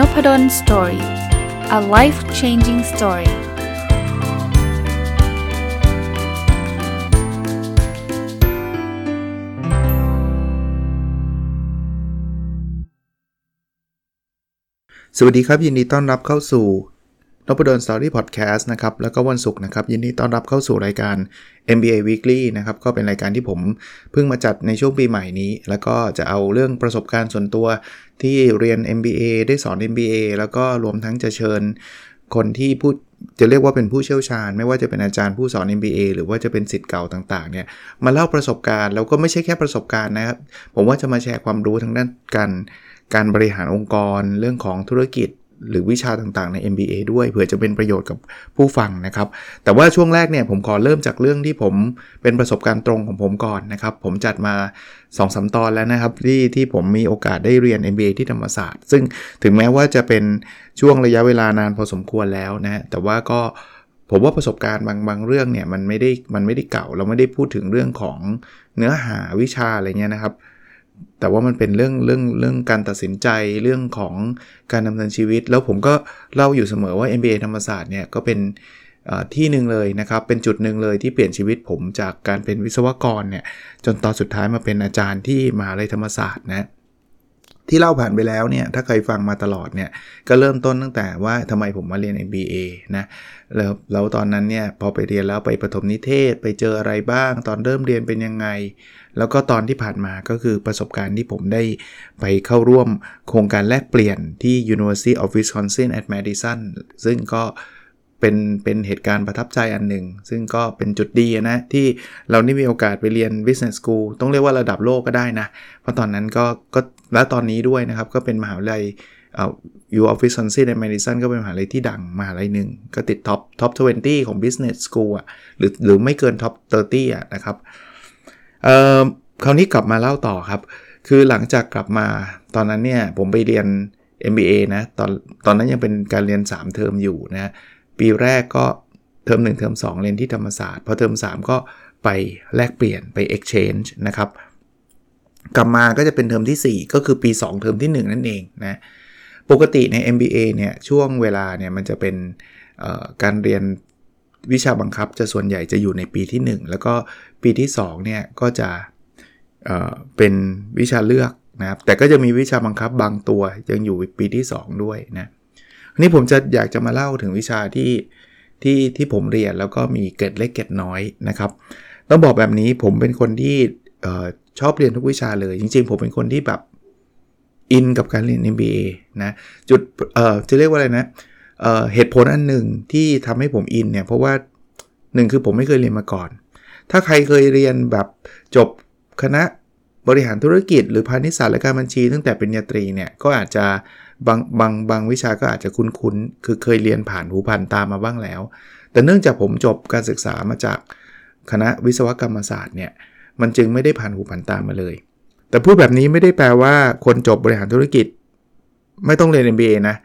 Nopadol Story a life changing story สวัสดีครับ ยินดีต้อนรับเข้าสู่ นพดล Story Podcast นะครับ แล้วก็วันศุกร์นะครับ ยินดีต้อนรับเข้าสู่รายการ MBA Weekly นะครับ ก็เป็นรายการที่ผมเพิ่งมาจัดในช่วงปีใหม่นี้ แล้วก็จะเอาเรื่องประสบการณ์ส่วนตัวที่เรียน MBA ได้สอน MBA แล้วก็รวมทั้งจะเชิญคนที่พูดจะเรียกว่าเป็นผู้เชี่ยวชาญ ไม่ว่าจะเป็นอาจารย์ผู้สอน MBA หรือว่าจะเป็นสิทธิ์เก่าต่างๆเนี่ยมาเล่าประสบการณ์แล้วก็ไม่ใช่แค่ประสบการณ์นะครับ ผมว่าจะมาแชร์ความรู้ทางด้านการการบริหารองค์กร เรื่องของธุรกิจ หรือวิชาต่างๆใน MBA ด้วยเผื่อจะเป็นประโยชน์กับผู้ฟังนะครับ แต่ว่าช่วงแรกเนี่ยผมขอเริ่มจากเรื่องที่ผมเป็นประสบการณ์ตรงของผมก่อนนะครับ ผมจัดมา2อสตอนแล้วนะครับที่ที่ผมมีโอกาสได้เรียน MBA ที่ธรรมศาสตร์ ซึ่งถึงแม้ว่าจะเป็นช่วงระยะเวลานานพอสมควรแล้วนะแต่ว่าก็ผมว่าประสบการณ์บางบางเรื่องเนี่ยมันไม่ได้มันไม่ได้เก่า เราไม่ได้พูดถึงเรื่องของเนื้อหาวิชาอะไรเงี้ยนะครับ แต่ว่ามันเป็นเรื่องเรื่องเรื่องการตัดสินใจเรื่องของการดำเนินชีวิต แล้วผมก็เล่าอยู่เสมอว่า MBA ธรรมศาสตร์เนี่ยก็เป็นที่หนึ่งเลยนะครับ เป็นจุดหนึ่งเลยที่เปลี่ยนชีวิตผมจากการเป็นวิศวกรเนี่ยจนตอนสุดท้ายมาเป็นอาจารย์ที่มหาลัยธรรมศาสตร์นะ ที่เล่าผ่านไปแล้วเนี่ยถ้าใครฟังมาตลอดเนี่ยก็เริ่มต้นตั้งแต่ว่าทำไมผมมาเรียน MBA นะแล้วแล้วตอนนั้นเนี่ยพอไปเรียนแล้วไปประถมนิเทศไปเจออะไรบ้าง ตอนเริ่มเรียนเป็นยังไง แล้วก็ตอนที่ผ่านมาก็คือประสบการณ์ที่ผมได้ไปเข้าร่วมโครงการแลกเปลี่ยนที่ University of Wisconsin at Madison ซึ่งก็เเป็นเป็นเหตุการณ์ประทับใจอันหนึ่ง ซึ่งก็เป็นจุดดีนะ ที่เราได้มีโอกาสไปเรียน business school ต้องเรียกว่าระดับโลกก็ได้นะ เพราะตอนนั้นก็ก็และตอนนี้ด้วยนะครับ ก็เป็นมหาวิทยาลัย University of Wisconsin Madison ก็เป็นมหาลัยที่ดังมหาลัยหนึ่ง ก็ติด top top 20 ของ business school อะหรือหรือไม่เกิน top 30 อะนะครับเอ่อคราวนี้กลับมาเล่าต่อครับ คือหลังจากกลับมาตอนนั้นเนี่ยผมไปเรียน MBA นะตอนตอนนั้นยังเป็นการเรียน 3 เทอมอยู่นะ ปีแรกก็เทอม1เทอม2 เรียนที่ธรรมศาสตร์พอเทอม3 ก็ไปแลกเปลี่ยนไป exchange นะครับ กลับมาก็จะเป็นเทอมที่ 4 ก็คือปี 2 เทอมที่ 1 นั่นเองนะปกติใน MBA เนี่ยช่วงเวลาเนี่ยมันจะเป็นการเรียนวิชาบังคับจะส่วนใหญ่จะอยู่ในปีที่ 1 แล้วก็ปีที่2เนี่ยก็จะเป็นวิชาเลือกนะครับแต่ก็จะมีวิชาบังคับ บางตัวยังอยู่ปีที่ 2 ด้วยนะ นี้ผมจะอยากจะมาเล่าถึงวิชาที่ที่ที่ผมเรียนแล้วก็มีเกรดเล็กเกรดน้อยนะครับ ต้องบอกแบบนี้ผมเป็นคนที่ชอบเรียนทุกวิชาเลย จริง ๆ ผมเป็นคนที่แบบอินกับการเรียน MBA นะจุดเอ่อจะเรียกว่าอะไรนะเอ่อเหตุผลอันหนึ่งที่ทำให้ผมอินเนี่ยเพราะว่าหนึ่งคือผมไม่เคยเรียนมาก่อน ถ้าใครเคยเรียนแบบจบคณะบริหารธุรกิจ หรือพาณิชย์ศาสตร์และการบัญชีตั้งแต่ปริญญาตรีเนี่ยก็อาจจะ บางบางบางวิชาก็อาจจะคุ้นๆ คือเคยเรียนผ่านหูผ่านตามาบ้างแล้ว แต่เนื่องจากผมจบการศึกษามาจากคณะวิศวกรรมศาสตร์เนี่ย มันจึงไม่ได้ผ่านหูผ่านตามาเลย แต่พูดแบบนี้ไม่ได้แปลว่าคนจบบริหารธุรกิจ ไม่ต้องเรียน MBA นะ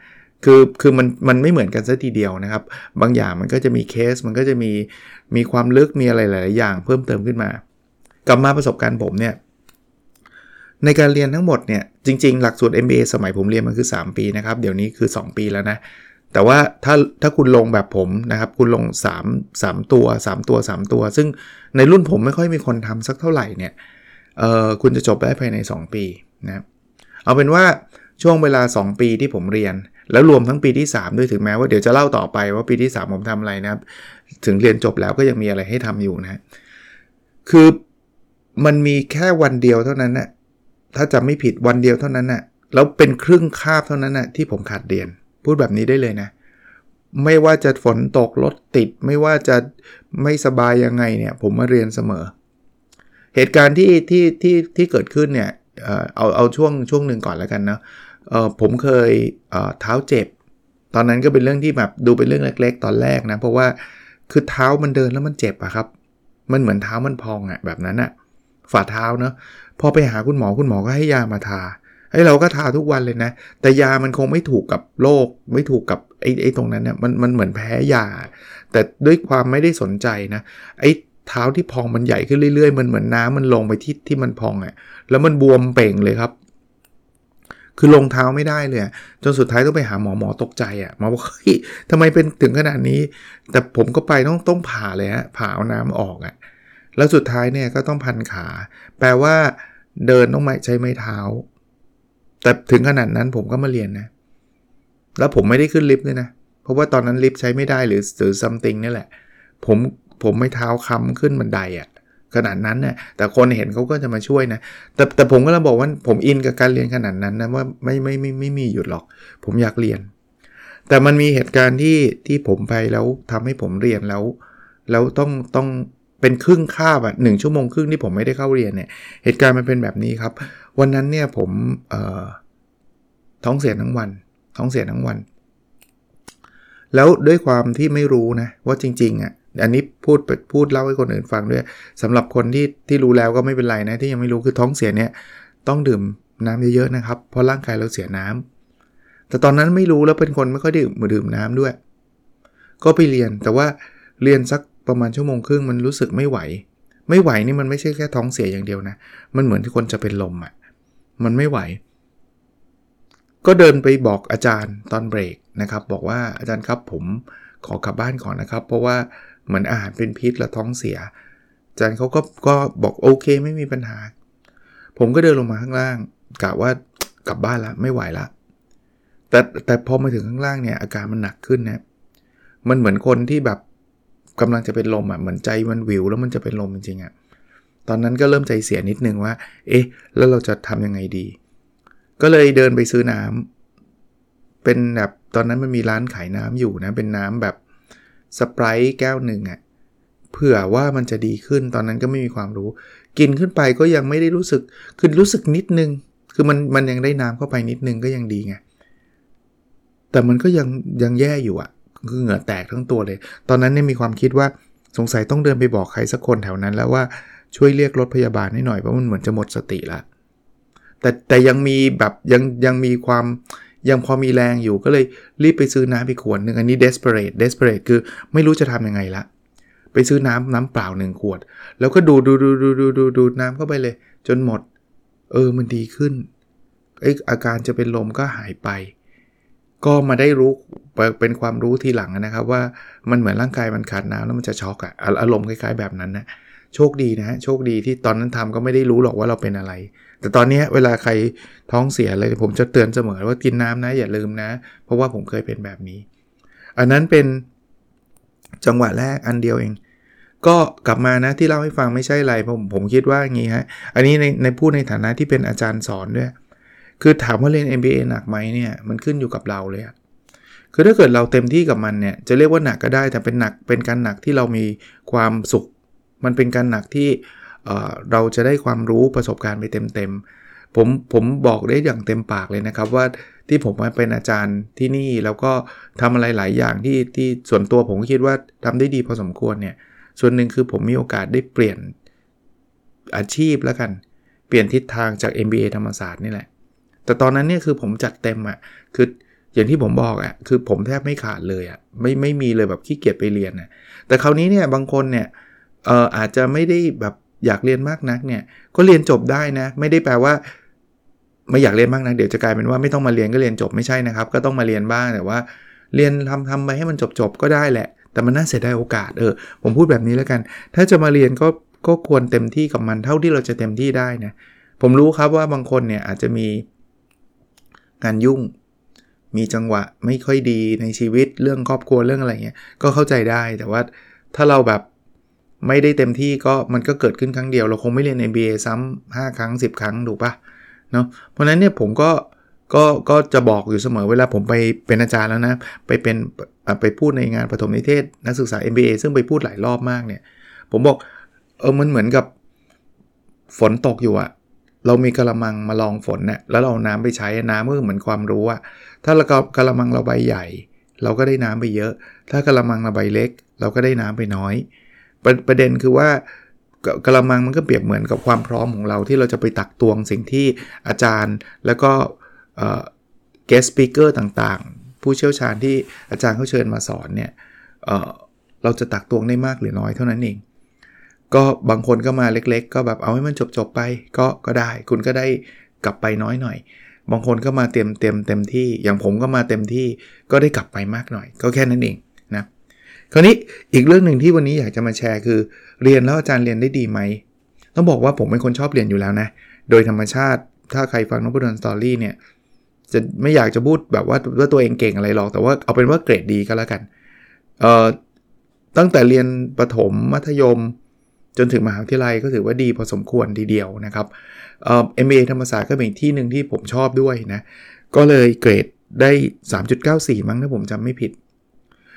คือคือมันมันไม่เหมือนกันซะทีเดียวนะครับ บางอย่างมันก็จะมีเคส มันก็จะมีมีความลึกมีอะไรหลาย ๆ อย่าง เพิ่มเติมขึ้นมา กลับมาประสบการณ์ผมเนี่ย ในการเรียนทั้งหมดเนี่ยจริง ๆ หลักสูตร MBA สมัยผมเรียนมันคือ 3 ปีนะครับเดี๋ยวนี้คือ 2 ปีแล้วนะ แต่ว่าถ้าถ้าคุณลงแบบผมนะครับ คุณลง 3 3 ตัว 3 ตัว 3 ตัว ซึ่งในรุ่นผมไม่ค่อยมีคนทำสักเท่าไหร่เนี่ยเออคุณจะจบได้ภายใน 2 ปีนะเอาเป็นว่าช่วงเวลา 2 ปีที่ผมเรียน แล้วรวมทั้งปีที่ 3 ด้วยถึงแม้ว่าเดี๋ยวจะเล่าต่อไปว่าปีที่ 3 ผมทำอะไรนะครับ ถึงเรียนจบแล้วก็ยังมีอะไรให้ทำอยู่นะคือมันมีแค่วันเดียวเท่านั้นนะ ถ้าจะไม่ผิดวันเดียวเท่านั้นนะ่ะแล้วเป็นครึ่งคาบเท่านั้นนะ่ะที่ผมขาดเรียน พูดแบบนี้ได้เลยนะ ไม่ว่าจะฝนตกรถติด ไม่ว่าจะไม่สบายยังไงเนี่ย ผมมาเรียนเสมอ เหตุการณ์ที่ที่ที่ที่เกิดขึ้นเนี่ยเอาเอาช่วงช่วงหนึ่งก่อนแล้วกันนะผมเคยเเท้าเจ็บ ตอนนั้นก็เป็นเรื่องที่แบบดูเป็นเรื่องเล็ก ๆ ตอนแรกนะ เพราะว่าคือเท้ามันเดินแล้วมันเจ็บอะครับ มันเหมือนเท้ามันพองอะแบบนั้นอะ ฝ่าเท้าเนาะพอไปหาคุณหมอคุณหมอก็ให้ยามาทาไอ้เราก็ทาทุกวันเลยนะ แต่ยามันคงไม่ถูกกับโรคไม่ถูกกับไอ้ไอ้ตรงนั้นเนี่ยมันมันเหมือนแพ้ยา แต่ด้วยความไม่ได้สนใจนะไอ้เท้าที่พองมันใหญ่ขึ้นเรื่อยๆ มันเหมือนน้ำมันลงไปที่ที่มันพองอะ่ะแล้วมันบวมเป่งเลยครับ คือลงเท้าไม่ได้เลยจนสุดท้ายต้องไปหาหมอหมอตกใจอะ่ะหมอบอกเฮ้ยทำไมเป็นถึงขนาดนี้ แต่ผมก็ไปต้องต้องผ่าเลยฮะผ่าเอาน้ำออกอะ่ะ แล้วสุดท้ายเนี่ยก็ต้องพันขา แปลว่าเดินต้องใช้ไม้เท้า แต่ถึงขนาดนั้นผมก็มาเรียนนะ แล้วผมไม่ได้ขึ้นลิฟต์เลยนะ เพราะว่าตอนนั้นลิฟต์ใช้ไม่ได้หรือหรือ something นี่แหละ ผมผมไม่เท้าค้ำขึ้นบันไดอะ่ะขนาดนั้นนะ่ะแต่คนเห็นเขาก็จะมาช่วยนะ แต่แต่ผมก็เลยบอกว่าผมอินกับการเรียนขนาดนั้นนะว่าไม่ไม่ไม่ไม่มีหยุดหรอก ผมอยากเรียน แต่มันมีเหตุการณ์ที่ที่ผมไปแล้วทำให้ผมเรียนแล้ว แล้วต้องต้อง เป็นครึ่งคาบอะหนึ่งชั่วโมงครึ่งที่ผมไม่ได้เข้าเรียนเนี่ย เหตุการณ์มันเป็นแบบนี้ครับ วันนั้นเนี่ยผมท้องเสียทั้งวัน ท้องเสียทั้งวัน แล้วด้วยความที่ไม่รู้นะ ว่าจริงๆอะ่ะอันนี้พูดพูดเล่าให้คนอื่นฟังด้วยสำหรับคนที่ที่รู้แล้วก็ไม่เป็นไรนะ ที่ยังไม่รู้คือท้องเสียเนี่ยต้องดื่มน้ำเยอะๆนะครับ เพราะร่างกายเราเสียน้ำแต่ตอนนั้นไม่รู้แล้วเป็นคนไม่ค่อยดื่มดื่มน้ำด้วย ก็ไปเรียนแต่ว่าเรียนสัก ประมาณชั่วโมงครึ่งมันรู้สึกไม่ไหว ไม่ไหวนี่มันไม่ใช่แค่ท้องเสียอย่างเดียวนะ มันเหมือนที่คนจะเป็นลมอะ่ะ มันไม่ไหว ก็เดินไปบอกอาจารย์ตอนเบรกนะครับ บอกว่าอาจารย์ครับผมขอกลับบ้านก่อนนะครับ เพราะว่าเหมือนอาหารเป็นพิษและท้องเสีย อาจารย์เขาก็ก็บอกโอเคไม่มีปัญหา ผมก็เดินลงมาข้างล่างกะว่ากลับบ้านละไม่ไหวละ แต่แต่พอมาถึงข้างล่างเนี่ยอาการมันหนักขึ้นนะ มันเหมือนคนที่แบบ กำลังจะเป็นลมอะ่ะเหมือนใจมันวิวแล้วมันจะเป็นลมจริงๆอะ่ะตอนนั้นก็เริ่มใจเสียนิดนึงว่า เอ๊ะ แล้วเราจะทำยังไงดี ก็เลยเดินไปซื้อน้ำเป็นแบบตอนนั้นมันมีร้านขายน้ำอยู่นะ เป็นน้ำแบบสไปร์แก้วหนึ่งอะ่ะเผื่อว่ามันจะดีขึ้นตอนนั้นก็ไม่มีความรู้ กินขึ้นไปก็ยังไม่ได้รู้สึกคือรู้สึกนิดนึง คือมันมันยังได้น้ำเข้าไปนิดนึงก็ยังดีไงแต่มันก็ยังยังแย่อยู่อะ่ะ คือเหงื่อแตกทั้งตัวเลย ตอนนั้นเนี่ยมีความคิดว่าสงสัยต้องเดินไปบอกใครสักคนแถวนั้น แล้วว่าช่วยเรียกรถพยาบาลให้หน่อยเพราะมันเหมือนจะหมดสติละแต่แต่ยังมีแบบยังยังมีความยังพอมีแรงอยู่ก็เลยรีบไปซื้อน้ำไปขวดหนึ่งอันนี้ desperate desperate คือไม่รู้จะทำยังไงละ ไปซื้อน้ำน้ำเปล่าหนึ่งขวด แล้วก็ดูดูดูดูดูดูดูน้ำเข้าไปเลย จนหมด เออมันดีขึ้นไออาการจะเป็นลมก็หายไป ก็มาได้รู้เป็นความรู้ทีหลังนะครับ ว่ามันเหมือนร่างกายมันขาดน้ำแล้วมันจะช็อกอะอารมณ์คล้ายๆแบบนั้นนะโชคดีนะฮะโชคดีที่ตอนนั้นทำก็ไม่ได้รู้หรอกว่าเราเป็นอะไร แต่ตอนนี้เวลาใครท้องเสียอะไรผมจะเตือนเสมอว่ากินน้ำนะอย่าลืมนะ เพราะว่าผมเคยเป็นแบบนี้ อันนั้นเป็นจังหวะแรกอันเดียวเอง ก็กลับมานะที่เล่าให้ฟังไม่ใช่อะไรผมผมคิดว่าอย่างนี้ฮะอันนี้ในในพูดในฐานะที่เป็นอาจารย์สอนด้วย คือถามว่าเรียน MBA หนักไหมเนี่ยมันขึ้นอยู่กับเราเลยคือถ้าเกิดเราเต็มที่กับมันเนี่ยจะเรียกว่าหนักก็ได้แต่เป็นหนักเป็นการหนักที่เรามีความสุข มันเป็นการหนักที่เราจะได้ความรู้ประสบการณ์ไปเต็มๆผมผมบอกได้อย่างเต็มปากเลยนะครับว่าที่ผมมาเป็นอาจารย์ที่นี่แล้วก็ทำอะไรหลายอย่างที่ที่ส่วนตัวผมคิดว่าทำได้ดีพอสมควรเนี่ยส่วนหนึ่งคือผมมีโอกาสได้เปลี่ยนอาชีพแล้วกัน เปลี่ยนทิศทางจาก MBA ธรรมศาสตร์นี่แหละ แต่ตอนนั้นเนี่ยคือผมจัดเต็มอะ่ะคืออย่างที่ผมบอกอะ่ะคือผมแทบไม่ขาดเลยอะ่ะไม่ไม่มีเลยแบบขี้เกียจไปเรียนนะแต่คราวนี้เนี่ยบางคนเนี่ยเอ่ออาจจะไม่ได้แบบอยากเรียนมากนักเนี่ยก็เรียนจบได้นะ ไม่ได้แปลว่า ไม่อยากเรียนมากนักเดี๋ยวจะกลายเป็นว่าไม่ต้องมาเรียนก็เรียนจบไม่ใช่นะครับ ก็ต้องมาเรียนบ้างแต่ว่า เรียนทำทำไปให้มันจบจบก็ได้แหละ แต่มันน่าเสียดายโอกาสเออผมพูดแบบนี้แล้วกัน ถ้าจะมาเรียนก็ก็ควรเต็มที่กับมันเท่าที่เราจะเต็มที่ได้นะผมรู้ครับว่าบางคนเนี่ยอาจจะมี งานยุ่ง มีจังหวะไม่ค่อยดีในชีวิตเรื่องครอบครัวเรื่องอะไรเงี้ยก็เข้าใจได้แต่ว่าถ้าเราแบบไม่ได้เต็มที่ก็มันก็เกิดขึ้นครั้งเดียว เราคงไม่เรียน MBA ซ้ำ5ครั้ง 10 ครั้งถูกปะเนาะเพราะนั้นเนี่ยผมก็ก็ก็จะบอกอยู่เสมอเวลาผมไปเป็นอาจารย์แล้วนะ ไปเป็นไปพูดในงานปฐมนิเทศ นักศึกษา MBA ซึ่งไปพูดหลายรอบมากเนี่ย ผมบอกเออมันเหมือนกับฝนตกอยู่อะ เรามีกระมังมาลองฝนเนี่ยแล้วเราน้ำไปใช้น้ำก็เหมือนความรู้อะถ้าเรากระมังเราใบใหญ่ เราก็ได้น้ำไปเยอะ ถ้ากระมังเราใบเล็ก เราก็ได้น้ำไปน้อยประประเด็นคือว่ากระมังมันก็เปรียบเหมือนกับความพร้อมของเราที่เราจะไปตักตวงสิ่งที่อาจารย์ แล้วก็เกสต์สปิเกอร์ต่างๆ ผู้เชี่ยวชาญที่อาจารย์เขาเชิญมาสอนเนี่ยเเราจะตักตวงได้มากหรือน้อยเท่านั้นเอง ก็บางคนก็มาเล็ก ๆ ก็แบบเอาให้มันจบๆไปก็ก็ได้ คุณก็ได้กลับไปน้อยหน่อย บางคนก็มาเต็มเต็มเต็มที่อย่างผมก็มาเต็มที่ก็ได้กลับไปมากหน่อย ก็แค่นั้นเองนะคราวนี้อีกเรื่องหนึ่งที่วันนี้อยากจะมาแชร์คือ เรียนแล้วอาจารย์เรียนได้ดีไหมต้องบอกว่าผมเป็นคนชอบเรียนอยู่แล้วนะโดยธรรมชาติถ้าใครฟังนพดลสตอรี่เนี่ยจะไม่อยากจะพูดแบบว่าว่าตัวเองเก่งอะไรหรอก แต่ว่าเอาเป็นว่าเกรดดีก็แล้วกันเอ่อตั้งแต่เรียนประถมมัธยม จนถึงมหาวิทยาลัยก็ถือว่าดีพอสมควรทีเดียวนะครับเอ่อ MBA ธรรมศาสตร์ก็เป็นที่หนึ่งที่ผมชอบด้วยนะ ก็เลยเกรดได้ 3.94 มั้งถ้าผมจำไม่ผิด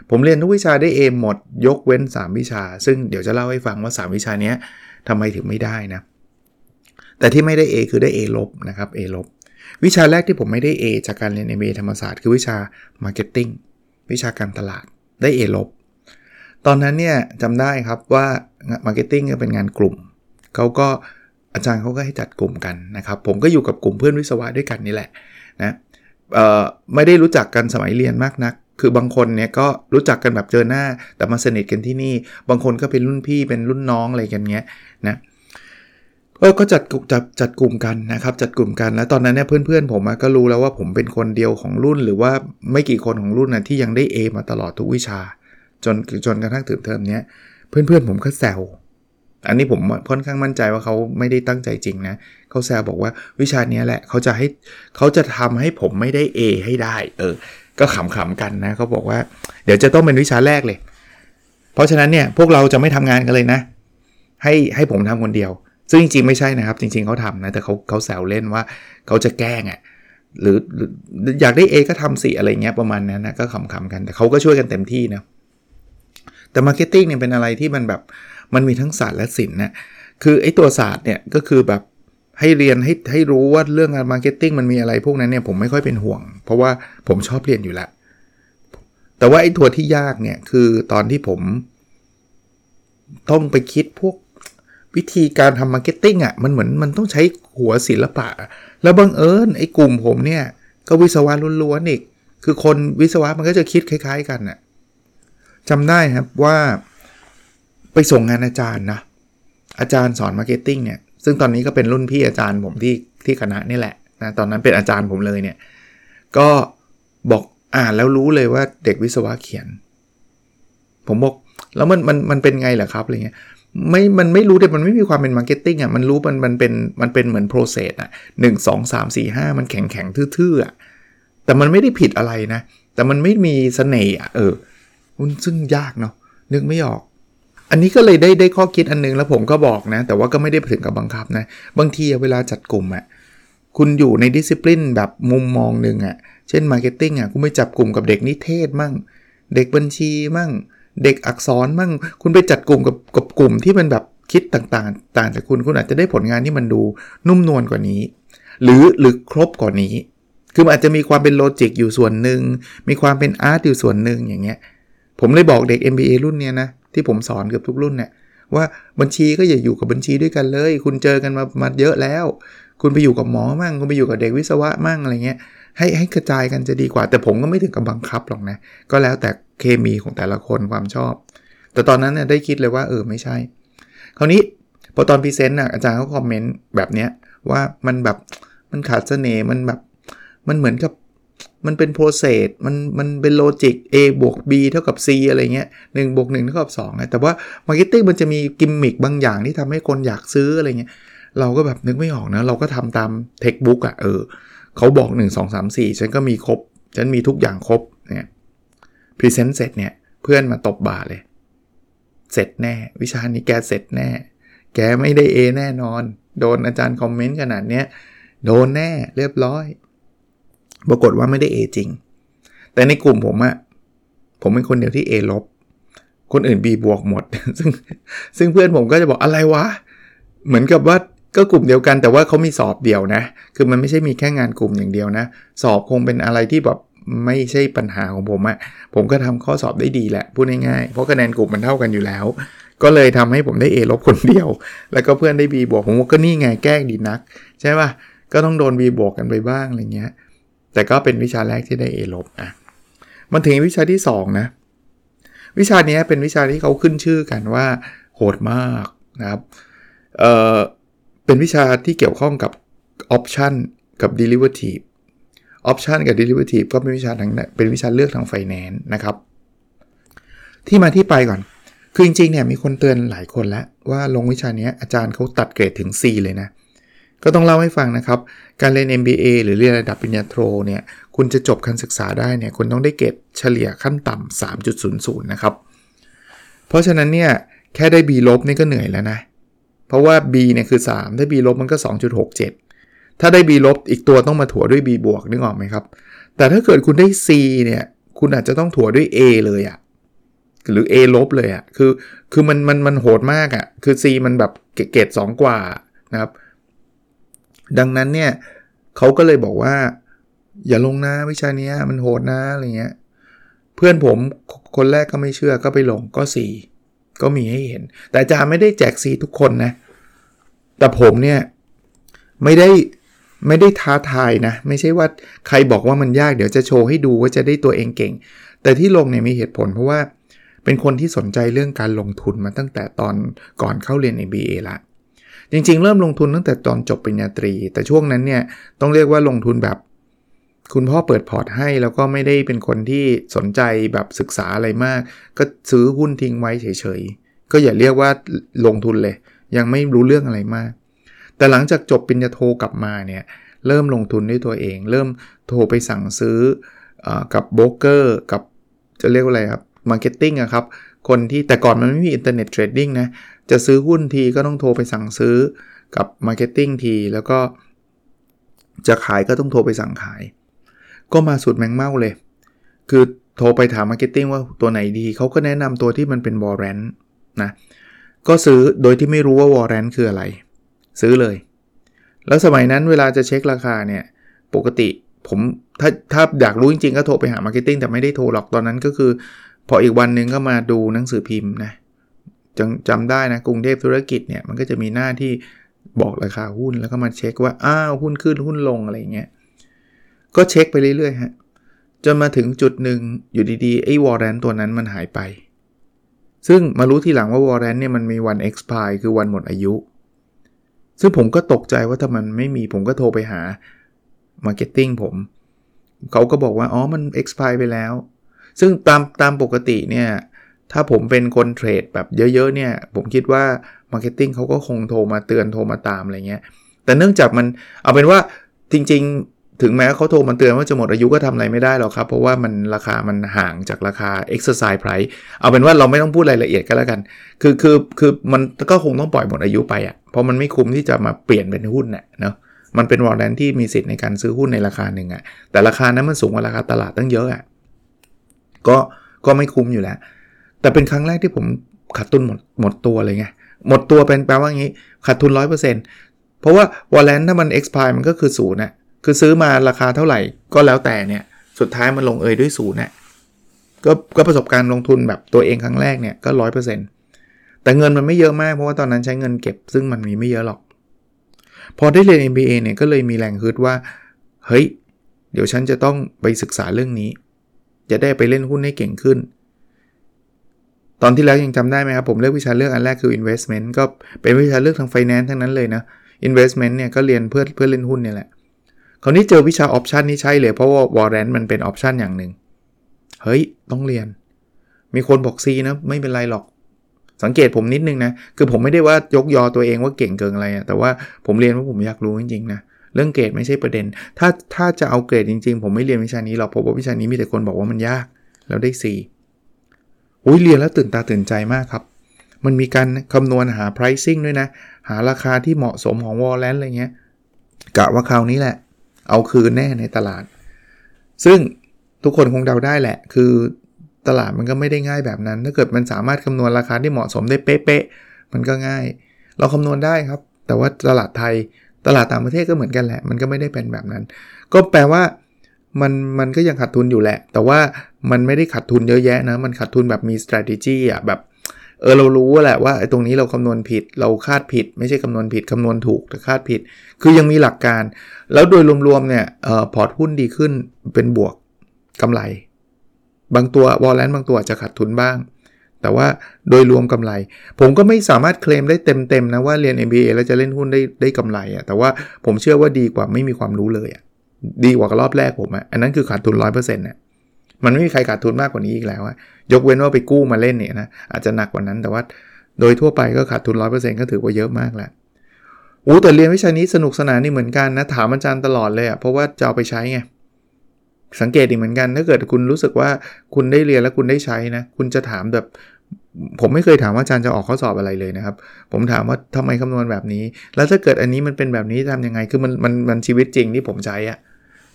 ผมเรียนทุกวิชาได้ A หมดยกเว้น 3 วิชา ซึ่งเดี๋ยวจะเล่าให้ฟังว่า 3 วิชานี้ทำไมถึงไม่ได้นะแต่ที่ไม่ได้ A คือได้ A ลบนะครับ A ลบวิชาแรกที่ผมไม่ได้ A จากการเรียน MBA ธรรมศาสตร์คือวิชา Marketing วิชาการตลาดได้ A ลบตอนนั้นเนี่ยจำได้ครับว่า Marketing เป็นงานกลุ่ม เขาก็อาจารย์เขาก็ให้จัดกลุ่มกันนะครับ ผมก็อยู่กับกลุ่มเพื่อนวิศวะด้วยกันนี่แหละนะไม่ได้รู้จักกันสมัยเรียนมากนัก คือบางคนเนี่ยก็รู้จักกันแบบเจอหน้า แต่มาสนิทกันที่นี่ บางคนก็เป็นรุ่นพี่เป็นรุ่นน้องอะไรกันเงี้ยนะก็จัดจัดจัดกลุ่มกันนะครับ จัดกลุ่มกัน แล้วตอนนั้นเนี่ยเพื่อนๆ ผมก็รู้แล้วว่าผมเป็นคนเดียวของรุ่น หรือว่าไม่กี่คนของรุ่นนะที่ยังได้ A มาตลอดทุกวิชา จนจนกระทั่งถึงเทอมเนี้ย เพื่อนๆผมก็แซวอันนี้ผมค่อนข้างมั่นใจว่าเขาไม่ได้ตั้งใจจริงนะเขาแซวบอกว่าวิชานี้แหละเขาจะให้เขาจะทำให้ผมไม่ได้ A ให้ได้ เออ ก็ขำๆกันนะเขาบอกว่า เดี๋ยวจะต้องเป็นวิชาแรกเลย เพราะฉะนั้นเนี่ยพวกเราจะไม่ทำงานกันเลยนะ ให้ให้ผมทำคนเดียว ซึ่งจริงๆไม่ใช่นะครับ จริง ๆเขาทำนะแต่เขาเขาแซวเล่นว่าเขาจะแกล้งอะ่ะหรืออยากได้ A ก็ทำสิอะไรเงี้ยประมาณนั้นนะก็ขำๆกันแต่เขาก็ช่วยกันเต็มที่นะ แต่ marketing เนี่ยเป็นอะไรที่มันแบบมันมีทั้งศาสตร์และศิลป์นะคือไอ้ตัวศาสตร์เนี่ยก็คือแบบให้เรียนให้ให้รู้ว่าเรื่องการ marketing มันมีอะไรพวกนั้นเนี่ยผมไม่ค่อยเป็นห่วง เพราะว่าผมชอบเรียนอยู่แล้ว แต่ว่าไอ้ตัวที่ยากเนี่ยคือตอนที่ผม ต้องไปคิดพวกวิธีการทำ marketing อะมันเหมือนมันต้องใช้หัวศิลปะ แล้วบังเอิญไอ้กลุ่มผมเนี่ย ก็วิศวะล้วนๆอีก คือคนวิศวะมันก็จะคิดคล้าย ๆ กันน่ะ จำได้ครับว่าไปส่งงานอาจารย์นะ อาจารย์สอน marketing เนี่ย ซึ่งตอนนี้ก็เป็นรุ่นพี่อาจารย์ผมที่ที่คณะนี่แหละนะตอนนั้นเป็นอาจารย์ผมเลยเนี่ย ก็บอกอ่านแล้วรู้เลยว่าเด็กวิศวะเขียน ผมบอกแล้วมันมันมันเป็นไงล่ะครับอะไรเงี้ยไม่มันไม่รู้แต่มันไม่มีความเป็น marketing อะมันรู้มันมันเป็นมันเป็นเหมือน process อะหนึ่งสองสามสี่ห้ามันแข็งแข็งทื่อๆอะแต่มันไม่ได้ผิดอะไรนะ แต่มันไม่มีเสน่ห์อะเออ ซึ่งยากเนาะนึกไม่ออกอันนี้ก็เลยได้ได้ข้อคิดอันนึงแล้วผมก็บอกนะ แต่ว่าก็ไม่ได้ถึงกับบังคับนะ บางทีเวลาจัดกลุ่มอะ่ะคุณอยู่ใน discipline แบบมุมมองหนึ่งอะ่ะ เช่น marketing อะคุณไปจับกลุ่มกับเด็กนิเทศมั่ง เด็กบัญชีมั่ง เด็กอักษรมั่ง คุณไปจัดกลุ่มกับกับกลุ่มที่มันแบบคิดต่างๆ ต่างจากคุณคุณอาจจะได้ผลงานที่มันดูนุ่มนวลกว่านี้ หรือหรือครบกว่านี้ คืออาจจะมีความเป็นโลจิกอยู่ส่วนหนึ่งมีความเป็นอาร์ตอยู่ส่วนหนึ่งอย่างเงี้ย ผมเลยบอกเด็ก MBA รุ่นเนี้ยนะ ที่ผมสอนเกือบทุกรุ่นเนี่ยว่าบัญชีก็อย่าอยู่กับบัญชีด้วยกันเลย คุณเจอกันมามาเยอะแล้ว คุณไปอยู่กับหมอมั่ง คุณไปอยู่กับเด็กวิศวะมั่งอะไรเงี้ยให้ให้กระจายกันจะดีกว่า แต่ผมก็ไม่ถึงกับบังคับหรอกนะ ก็แล้วแต่เคมีของแต่ละคนความชอบ แต่ตอนนั้นเนี่ยได้คิดเลยว่าเออไม่ใช่ คราวนี้พอตอน present อะอาจารย์เขา comment แบบเนี้ยว่ามันแบบมันขาดเสน่ห์มันแบบมันเหมือนกับ มันเป็น process มันมันเป็น logic A บวก B เท่ากับ C อะไรเงี้ย1บวก1เท่ากับ2นะแต่ว่า marketing มันจะมีกิมมิคบางอย่างที่ทำให้คนอยากซื้ออะไรเงี้ยเราก็แบบนึกไม่ออกนะ เราก็ทำตาม textbook อะเออเขาบอก 1 2 3 4 ฉันก็มีครบ ฉันมีทุกอย่างครบเนี่ยpresent เสร็จเนี่ยเพื่อนมาตบบ่าเลย เสร็จแน่ วิชานี้แกเสร็จแน่ แกไม่ได้ A แน่นอน โดนอาจารย์ comment ขนาดเนี้ยโดนแน่เรียบร้อย ปรากฏว่าไม่ได้ A จริง แต่ในกลุ่มผมอะผมเป็นคนเดียวที่ A ลบ คนอื่น B บวกหมด ซึ่งซึ่งเพื่อนผมก็จะบอกอะไรวะ เหมือนกับว่าก็กลุ่มเดียวกันแต่ว่าเขามีสอบเดี่ยวนะ คือมันไม่ใช่มีแค่งานกลุ่มอย่างเดียวนะ สอบคงเป็นอะไรที่แบบไม่ใช่ปัญหาของผมอะผมก็ทำข้อสอบได้ดีแหละ พูดง่ายๆ เพราะคะแนนกลุ่มมันเท่ากันอยู่แล้ว ก็เลยทำให้ผมได้ A ลบคนเดียว แล้วก็เพื่อนได้ B บวกผมก็นี่ไงแกล้งดีนัก ใช่ป่ะก็ต้องโดน B บวกกันไปบ้างอะไรเงี้ย แต่ก็เป็นวิชาแรกที่ได้ A ลบอะมันถึงวิชาที่ 2 นะ วิชานี้เป็นวิชาที่เขาขึ้นชื่อกันว่า โหดมากนะครับเอ่อเป็นวิชาที่เกี่ยวข้องกับ option กับ derivative ออปชันกับ derivative ก็เป็นวิชาทางเป็นวิชาเลือกทางไฟแนนซ์นะครับ ที่มาที่ไปก่อน คือจริงๆเนี่ยมีคนเตือนหลายคนแล้วว่าลงวิชานี้อาจารย์เขาตัดเกรดถึง C เลยนะ ก็ต้องเล่าให้ฟังนะครับ การเรียน MBA หรือเรียนระดับปริญญาโทเนี่ย คุณจะจบการศึกษาได้เนี่ย คุณต้องได้เกรดเฉลี่ยขั้นต่ำ 3.00 นะครับ เพราะฉะนั้นเนี่ย แค่ได้ B ลบนี่ก็เหนื่อยแล้วนะ เพราะว่า B เนี่ยคือ 3 ถ้า B ลบมันก็ 2.67 ถ้าได้ B ลบอีกตัวต้องมาถัวด้วย B บวกนึกออกไหมครับ แต่ถ้าเกิดคุณได้ C เนี่ย คุณอาจจะต้องถัวด้วย A เลยอะหรือ A ลบเลยอะคือ คือมัน มัน มันโหดมากอะคือ C มันแบบเกรด2กว่านะครับ ดังนั้นเนี่ยเขาก็เลยบอกว่า อย่าลงนะวิชานี้มันโหดนะอะไรเงี้ยเพื่อนผมคนแรกก็ไม่เชื่อก็ไปลงก็ C ก็มีให้เห็น แต่อาจารย์ไม่ได้แจก C ทุกคนนะ แต่ผมเนี่ยไม่ได้ไม่ได้ท้าทายนะ ไม่ใช่ว่าใครบอกว่ามันยากเดี๋ยวจะโชว์ให้ดูว่าจะได้ตัวเองเก่ง แต่ที่ลงเนี่ยมีเหตุผลเพราะว่าเป็นคนที่สนใจเรื่องการลงทุนมาตั้งแต่ตอนก่อนเข้าเรียน MBA ละ จริง ๆ เริ่มลงทุนตั้งแต่ตอนจบปริญญาตรี แต่ช่วงนั้นเนี่ยต้องเรียกว่าลงทุนแบบ คุณพ่อเปิดพอร์ตให้แล้วก็ไม่ได้เป็นคนที่สนใจแบบศึกษาอะไรมาก ก็ซื้อหุ้นทิ้งไว้เฉยๆก็อย่าเรียกว่าลงทุนเลย ยังไม่รู้เรื่องอะไรมาก แต่หลังจากจบปริญญาโทกลับมาเนี่ยเริ่มลงทุนด้วยตัวเอง เริ่มโทรไปสั่งซื้อกับโบรกเกอร์กับจะเรียกว่าอะไรครับ marketing อะครับ คนที่แต่ก่อนมันไม่มี internet trading นะ จะซื้อหุ้นทีก็ต้องโทรไปสั่งซื้อกับ marketing ที แล้วก็จะขายก็ต้องโทรไปสั่งขาย ก็มาสุดแมงเม่าเลย คือโทรไปถาม marketing ว่าตัวไหนดี เขาก็แนะนำตัวที่มันเป็น warrant นะก็ซื้อโดยที่ไม่รู้ว่า warrant คืออะไร ซื้อเลย แล้วสมัยนั้นเวลาจะเช็คราคาเนี่ย ปกติผมถ้าถ้าอยากรู้จริงๆ ก็โทรไปหา marketing แต่ไม่ได้โทรหรอกตอนนั้นก็คือ พออีกวันหนึ่งก็มาดูหนังสือพิมพ์นะ จจำได้นะกรุงเทพธุรกิจเนี่ยมันก็จะมีหน้าที่บอกราคาหุ้นแล้วก็มาเช็คว่าอ้าวหุ้นขึ้นหุ้นลงอะไรเงี้ยก็เช็คไปเรื่อยๆฮะจนมาถึงจุดหนึ่งอยู่ดีๆไอ้วอร์เรนตัวนั้นมันหายไป ซึ่งมารู้ทีหลังว่าวอร์เรนเนี่ยมันมีวัน expire คือวันหมดอายุ ซึ่งผมก็ตกใจว่าถ้ามันไม่มีผมก็โทรไปหา Marketing ผม เขาก็บอกว่า อ๋อ มัน expire ไปแล้ว ซึ่งตามตามปกติเนี่ย ถ้าผมเป็นคนเทรดแบบเยอะๆเนี่ย ผมคิดว่า marketing เขาก็คงโทรมาเตือนโทรมาตามอะไรเงี้ย แต่เนื่องจากมันเอาเป็นว่าจริง ๆ ถึงแม้เขาโทรมาเตือนว่าจะหมดอายุก็ทำอะไรไม่ได้หรอกครับ เพราะว่ามันราคามันห่างจากราคา exercise price เอาเป็นว่าเราไม่ต้องพูดรายละเอียดก็แล้วกัน คือคือคือมันก็คงต้องปล่อยหมดอายุไปอะ่ะเพราะมันไม่คุ้มที่จะมาเปลี่ยนเป็นหุ้นเน่ยเนาะมันเป็น warrant ที่มีสิทธิ์ในการซื้อหุ้นในราคาหนึ่งอะ่ะแต่ราคานั้นมันสูงกว่าราคาตลาดตั้งเยอะอะ่ะก็ก็ไม่คุ้มอยู่แล้ว แต่เป็นครั้งแรกที่ผมขาดทุนหมดหมดตัวเลยไงหมดตัวเป็นแปลว่างี้ขาดทุน 100%เพราะว่าวอลเลนถ้ามัน expire มันก็คือศูนย์นะคือซื้อมาราคาเท่าไหร่ก็แล้วแต่เนี่ยสุดท้ายมันลงเอยด้วยศูนย์นะก็ก็ประสบการณ์ลงทุนแบบตัวเองครั้งแรกเนี่ยก็ร้อยเปอร์เซ็นต์แต่เงินมันไม่เยอะมากเพราะว่าตอนนั้นใช้เงินเก็บ ซึ่งมันมีไม่เยอะหรอก พอได้เรียน MBA เนี่ยก็เลยมีแรงฮึดว่า เฮ้ย เดี๋ยวฉันจะต้องไปศึกษาเรื่องนี้ จะได้ไปเล่นหุ้นให้เก่งขึ้น ตอนที่แล้วยังจำได้ไหมครับ ผมเลือกวิชาเลือกอันแรกคือ investment ก็เป็นวิชาเลือกทาง finance ทั้งนั้นเลยนะ investment เนี่ยก็เรียนเพื่อเพื่อเล่นหุ้นเนี่ยแหละ คราวนี้เจอวิชา option นี่ใช่เลยเพราะว่า warrant มันเป็น option อย่างหนึ่ง เฮ้ย ต้องเรียน มีคนบอก C นะ ไม่เป็นไรหรอก สังเกตผมนิดนึงนะ คือผมไม่ได้ว่ายกยอตัวเองว่าเก่งเกินอะไรอะแต่ว่าผมเรียนว่าะผมอยากรู้จริงๆนะเรื่องเกรดไม่ใช่ประเด็น ถ้าถ้าจะเอาเกรดจริงๆ ผมไม่เรียนวิชานี้หรอกเพราะว่าวิชานี้มีแต่คนบอกว่ามันยาก แล้วได้ 4 อุ้ยเรียนแล้วตื่นตาตื่นใจมากครับ มันมีการคำนวณหา pricing ด้วยนะ หาราคาที่เหมาะสมของวอลเลนอะไรเงี้ยกะว่าคราวนี้แหละ เอาคืนแน่ในตลาด ซึ่งทุกคนคงเดาได้แหละ คือตลาดมันก็ไม่ได้ง่ายแบบนั้น ถ้าเกิดมันสามารถคำนวณราคาที่เหมาะสมได้เป๊ะๆมันก็ง่าย เราคำนวณได้ครับ แต่ว่าตลาดไทยตลาดต่างประเทศก็เหมือนกันแหละ มันก็ไม่ได้เป็นแบบนั้น ก็แปลว่ามันมันก็ยังขาดทุนอยู่แหละ แต่ว่า มันไม่ได้ขาดทุนเยอะแยะนะ มันขาดทุนแบบมี strategy อะแบบเออเรารู้แหละว่าไอ้ตรงนี้เราคำนวณผิด เราคาดผิด ไม่ใช่คำนวณผิดคำนวณถูกแต่คาดผิด คือยังมีหลักการ แล้วโดยรวมๆเนี่ยออพอร์ตหุ้นดีขึ้นเป็นบวกกำไร บางตัววอลเลนบางตัวจะขาดทุนบ้าง แต่ว่าโดยรวมกำไร ผมก็ไม่สามารถเคลมได้เต็มๆนะว่าเรียน MBA แล้วจะเล่นหุ้นได้ได้กำไรอะแต่ว่าผมเชื่อว่าดีกว่าไม่มีความรู้เลยอะดีกว่ารอบแรกผมอะอันนั้นคือขาดทุนร้อยเปอร์เซ็นต์เนี่ย มันไม่มีใครขาดทุนมากกว่านี้อีกแล้วอะยกเว้นว่าไปกู้มาเล่นเนี่ยนะอาจจะหนักกว่านั้นแต่ว่าโดยทั่วไปก็ขาดทุนร้อยเปอร์เซ็นต์ก็ถือว่าเยอะมากแล้วโอ้แต่เรียนวิชานี้สนุกสนานนี่เหมือนกันนะถามอาจารย์ตลอดเลยอะเพราะว่าจะเอาไปใช้ไงสังเกตอีกเหมือนกัน ถ้าเกิดคุณรู้สึกว่าคุณได้เรียนแล้วคุณได้ใช้นะ คุณจะถามแบบ ผมไม่เคยถามว่าอาจารย์จะออกข้อสอบอะไรเลยนะครับ ผมถามว่าทำไมคำนวณแบบนี้ แล้วถ้าเกิดอันนี้มันเป็นแบบนี้ทำยังไงคือมันมันมันชีวิตจริงที่ผมใช้อะ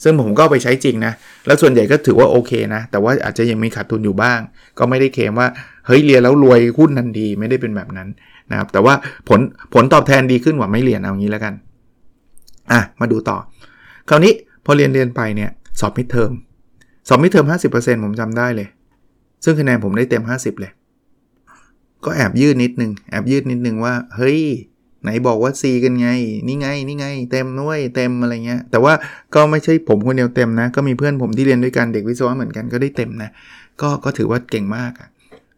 ซึ่งผมก็ไปใช้จริงนะ แล้วส่วนใหญ่ก็ถือว่าโอเคนะ แต่ว่าอาจจะยังมีขาดทุนอยู่บ้าง ก็ไม่ได้เคมว่า เฮ้ยเรียนแล้วรวยหุ้นทันทีไม่ได้เป็นแบบนั้นนะครับ แต่ว่าผลผลตอบแทนดีขึ้นกว่าไม่เรียนเอางี้แล้วกัน อะ มาดูต่อ คราวนี้พอเรียนเรียนไปเนี่ย สอบมิดเทอม สอบมิดเทอม50%ผมจำได้เลย ซึ่งคะแนนผมได้เต็ม 50 เลย ก็แอบยืดนิดนึง แอบยืดนิดนึงว่า เฮ้ย ไหนบอกว่า C กันไง นี่ไง นี่ไง เต็มด้วยเต็มอะไรเงี้ย แต่ว่าก็ไม่ใช่ผมคนเดียวเต็มนะ ก็มีเพื่อนผมที่เรียนด้วยกันเด็กวิศวะเหมือนกันก็ได้เต็มนะ ก็ก็ถือว่าเก่งมากอะ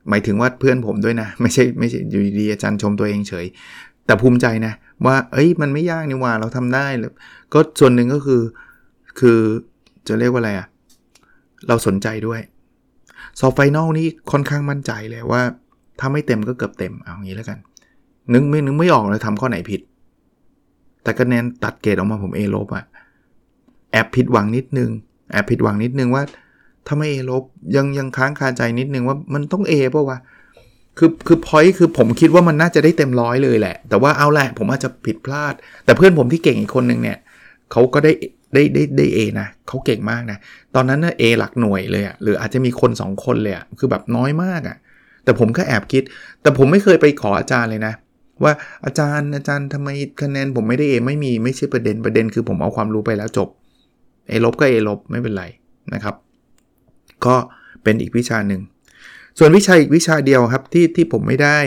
หมายถึงว่าเพื่อนผมด้วยนะ ไม่ใช่ไม่ใช่อยู่ดีอาจารย์ชมตัวเองเฉย แต่ภูมิใจนะ ว่า เอ้ยมันไม่ยากนี่ว่าเราทำได้ก็ส่วนหนึ่งก็คือ คือจะเรียกว่าอะไรอะเราสนใจด้วยสอบ final นี่ค่อนข้างมั่นใจเลยว่า ถ้าไม่เต็มก็เกือบเต็มเอางี้แล้วกัน นึกไม่นึกไม่ออกเลยทำข้อไหนผิด แต่คะแนนตัดเกรดออกมาผม A ลบอะแอบผิดหวังนิดนึง แอบผิดหวังนิดนึงว่าถ้าไม่ A ลบยังยังค้างคาใจนิดนึงว่ามันต้อง A ป่าวะคือคือพอยคือผมคิดว่ามันน่าจะได้เต็มร้อยเลยแหละ แต่ว่าเอาแหละผมอาจจะผิดพลาด แต่เพื่อนผมที่เก่งอีกคนนึงเนี่ยเขาก็ได้ได้ได้ได้เอนะเขาเก่งมากนะ ตอนนั้นนะเอหลักหน่วยเลยอะหรืออาจจะมีคน 2 คนเลยอะคือแบบน้อยมากอะแต่ผมก็แอบคิด แต่ผมไม่เคยไปขออาจารย์เลยนะ ว่าอาจารย์อาจารย์ทำไมคะแนนผมไม่ได้เอไม่มีไม่ใช่ประเด็นประเด็นคือผมเอาความรู้ไปแล้วจบเอลบก็เอลบไม่เป็นไรนะครับ ก็เป็นอีกวิชาหนึ่ง ส่วนวิชาอีกวิชาเดียวครับที่ที่ผมไม่ได้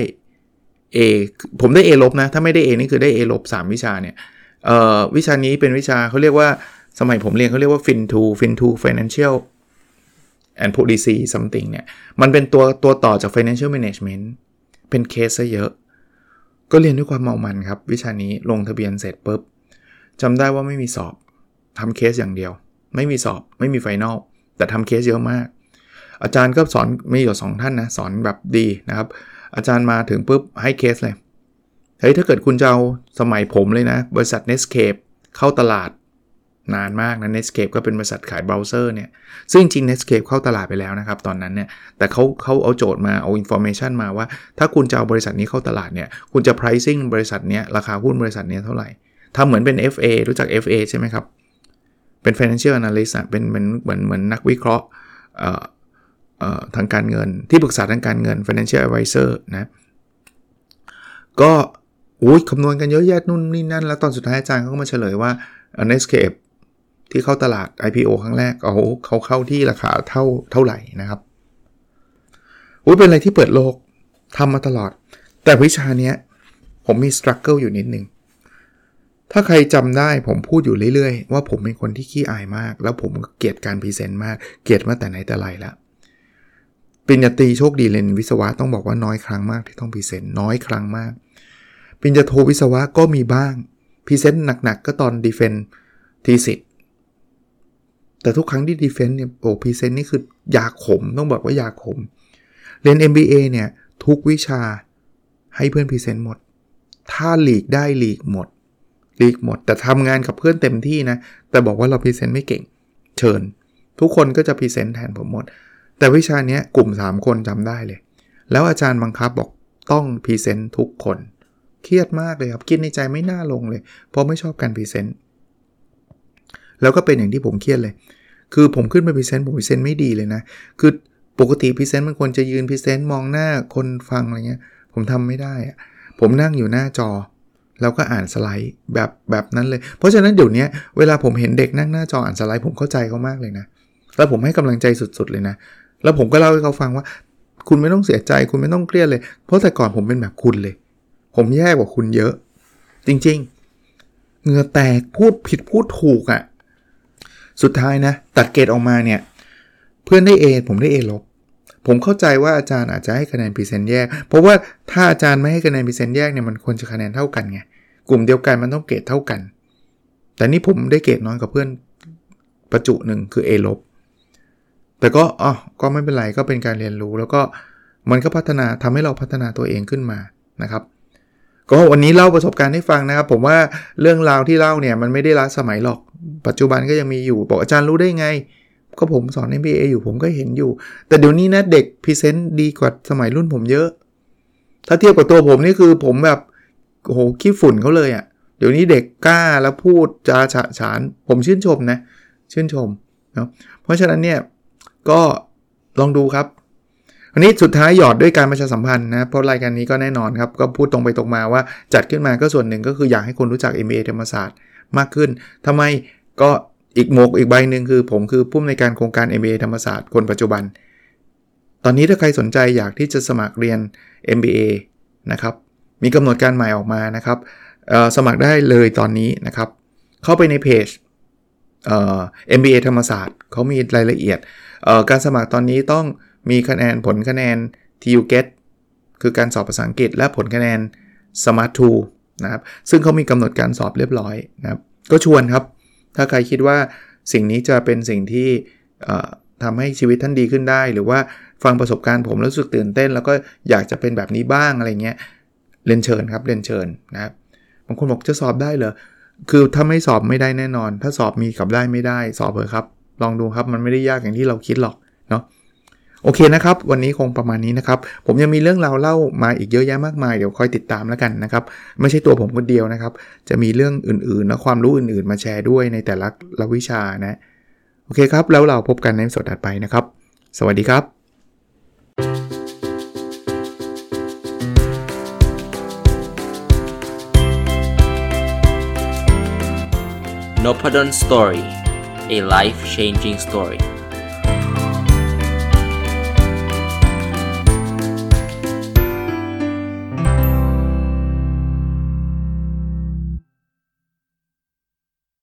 A ผมได้ A ลบนะ ถ้าไม่ได้ A นี่คือได้ A ลบ3วิชาเนี่ยเอ่อวิชานี้เป็นวิชาเขาเรียกว่าสมัยผมเรียนเขาเรียกว่า Fin2 Fin2 Financial and Policy something เนี่ย มันเป็นตัวตัวต่อจาก Financial Management เป็นเคสซะเยอะ ก็เรียนด้วยความเมามันครับ วิชานี้ลงทะเบียนเสร็จปุ๊บจำได้ว่าไม่มีสอบทำเคสอย่างเดียว ไม่มีสอบไม่มี final แต่ทำเคสเยอะมาก อาจารย์ก็สอนมีอยู่สองท่านนะสอนแบบดีนะครับ อาจารย์มาถึงปุ๊บให้เคสเลยเฮ้ยถ้าเกิดคุณจะเอาสมัยผมเลยนะ บริษัท Netscape เข้าตลาด นานมากนะ Netscape ก็เป็นบริษัทขายเบราว์เซอร์เนี่ย ซึ่งจริง Netscape เข้าตลาดไปแล้วนะครับ ตอนนั้นเนี่ย แต่เขาเขาเอาโจทย์มาเอา information มาว่า ถ้าคุณจะเอาบริษัทนี้เข้าตลาดเนี่ย คุณจะ pricing บริษัทนี้ราคาหุ้นบริษัทนี้เท่าไหร่ทำเหมือนเป็น FA รู้จัก FA ใช่ไหมครับ เป็น financial analyst เป็นเหมือนเหมือนเหมือนนักวิเคราะห์ทางการเงิน ที่ปรึกษาทางการเงิน financial advisor นะก็อุ้ยคำนวณกันเยอะแยะนู่นนี่นั่น แล้วตอนสุดท้ายอาจารย์เขาก็มาเฉลยว่า Netscape ที่เข้าตลาด IPO ครั้งแรกเขาเขาเข้าที่ราคาเท่าเท่าไหร่นะครับอุ้ยเป็นอะไรที่เปิดโลกทำมาตลอด แต่วิชาเนี้ยผมมี struggle อยู่นิดนึงถ้าใครจำได้ผมพูดอยู่เรื่อยๆ ว่าผมเป็นคนที่ขี้อายมาก แล้วผมเกลียดการ present มาก เกลียดมาแต่ไหนแต่ไรแล้วปริญญาตรีโชคดีเรียนวิศวะต้องบอกว่าน้อยครั้งมากที่ต้อง present น้อยครั้งมากปริญญาโทวิศวะก็มีบ้าง present หนักๆ ก็ตอน defend thesis แต่ทุกครั้งที่ defend เนี่ยโอ้ present นี่คือยาขมต้องบอกว่ายาขม เรียน MBA เนี่ย ทุกวิชาให้เพื่อน present หมด ถ้าหลีกได้หลีกหมดหลีกหมด แต่ทำงานกับเพื่อนเต็มที่นะ แต่บอกว่าเรา present ไม่เก่ง เชิญ ทุกคนก็จะ present แทนผมหมด แต่วิชานี้กลุ่ม 3 คนจำได้เลย แล้วอาจารย์บังคับบอกต้อง present ทุกคน เครียดมากเลยครับคิดในใจไม่น่าลงเลย เพราะไม่ชอบการ present แล้วก็เป็นอย่างที่ผมเครียดเลย คือผมขึ้นไป present ผม present ไม่ดีเลยนะ คือปกติ present มันควรจะยืน present มองหน้าคนฟังอะไรเงี้ย ผมทำไม่ได้อะผมนั่งอยู่หน้าจอ แล้วก็อ่านสไลด์แบบแบบนั้นเลย เพราะฉะนั้นเดี๋ยวนี้เวลาผมเห็นเด็กนั่งหน้าจออ่านสไลด์ผมเข้าใจเขามากเลยนะ แล้วผมให้กำลังใจสุดๆเลยนะ แล้วผมก็เล่าให้เขาฟังว่า คุณไม่ต้องเสียใจคุณไม่ต้องเครียดเลย เพราะแต่ก่อนผมเป็นแบบคุณเลย ผมแย่กว่าคุณเยอะ จริง ๆเหงื่อแตกพูดผิดพูดถูกอะ่ะ สุดท้ายนะ ตัดเกรดออกมาเนี่ย เพื่อนได้ A ผมได้ A ลบผมเข้าใจว่าอาจารย์อาจจะให้คะแนน present แยก เพราะว่าถ้าอาจารย์ไม่ให้คะแนน present แยกเนี่ยมันควรจะคะแนนเท่ากันไงกลุ่มเดียวกันมันต้องเกรดเท่ากัน แต่นี่ผมได้เกรดน้อยกว่าเพื่อนประจุหนึ่งคือ A ลบแต่ก็อ๋อก็ไม่เป็นไรก็เป็นการเรียนรู้ แล้วก็มันก็พัฒนาทำให้เราพัฒนาตัวเองขึ้นมานะครับ ก็วันนี้เล่าประสบการณ์ให้ฟังนะครับ ผมว่าเรื่องราวที่เล่าเนี่ยมันไม่ได้ล้าสมัยหรอก ปัจจุบันก็ยังมีอยู่ บอกอาจารย์รู้ได้ไง ก็ผมสอน MBA อยู่ผมก็เห็นอยู่ แต่เดี๋ยวนี้นะเด็กพรีเซนต์ดีกว่าสมัยรุ่นผมเยอะ ถ้าเทียบกับตัวผมนี่คือผมแบบโหขี้ฝุ่นเขาเลยอะ่ะเดี๋ยวนี้เด็กกล้าแล้วพูดจาฉะฉาน ผมชื่นชมนะ ชื่นชมเนาะเพราะฉะนั้นเนี่ยก็ลองดูครับ อันนี้สุดท้ายหยอดด้วยการประชาสัมพันธ์นะ เพราะรายการนี้ก็แน่นอนครับ ก็พูดตรงไปตรงมาว่าจัดขึ้นมาก็ส่วนหนึ่งก็คืออยากให้คนรู้จัก MBA ธรรมศาสตร์มากขึ้นทำไมก็อีกโมกอีกใบหนึ่งคือ ผมคือผู้ในการโครงการ MBA ธรรมศาสตร์คนปัจจุบัน ตอนนี้ถ้าใครสนใจอยากที่จะสมัครเรียน MBA นะครับ มีกำหนดการใหม่ออกมานะครับสมัครได้เลยตอนนี้นะครับ เข้าไปในเพจ MBA ธรรมศาสตร์เขามีรายละเอียดการสมัครตอนนี้ต้อง มีคะแนนผลคะแนน TU Get คือการสอบภาษาอังกฤษ และผลคะแนน Smart 2นะครับ ซึ่งเขามีกำหนดการสอบเรียบร้อยนะครับ ก็ชวนครับ ถ้าใครคิดว่าสิ่งนี้จะเป็นสิ่งที่ทำให้ชีวิตท่านดีขึ้นได้ หรือว่าฟังประสบการณ์ผมแล้วรู้สึกตื่นเต้น แล้วก็อยากจะเป็นแบบนี้บ้างอะไรเงี้ยเรียนเชิญครับเรียนเชิญนะครับบางคนบอกจะสอบได้เหรอคือถ้าไม่สอบไม่ได้แน่นอน ถ้าสอบมีกับได้ไม่ได้ สอบเถอะครับ ลองดูครับมันไม่ได้ยากอย่างที่เราคิดหรอก โอเคนะครับ วันนี้คงประมาณนี้นะครับ ผมยังมีเรื่องราวเล่ามาอีกเยอะแยะมากมาย เดี๋ยวคอยติดตามแล้วกันนะครับ ไม่ใช่ตัวผมคนเดียวนะครับ จะมีเรื่องอื่นๆและความรู้อื่นๆ มาแชร์ด้วยในแต่ละละวิชานะ โอเคครับ แล้วเราพบกันในสดถัดไปนะครับ สวัสดีครับ n o p a d o n Story a life changing story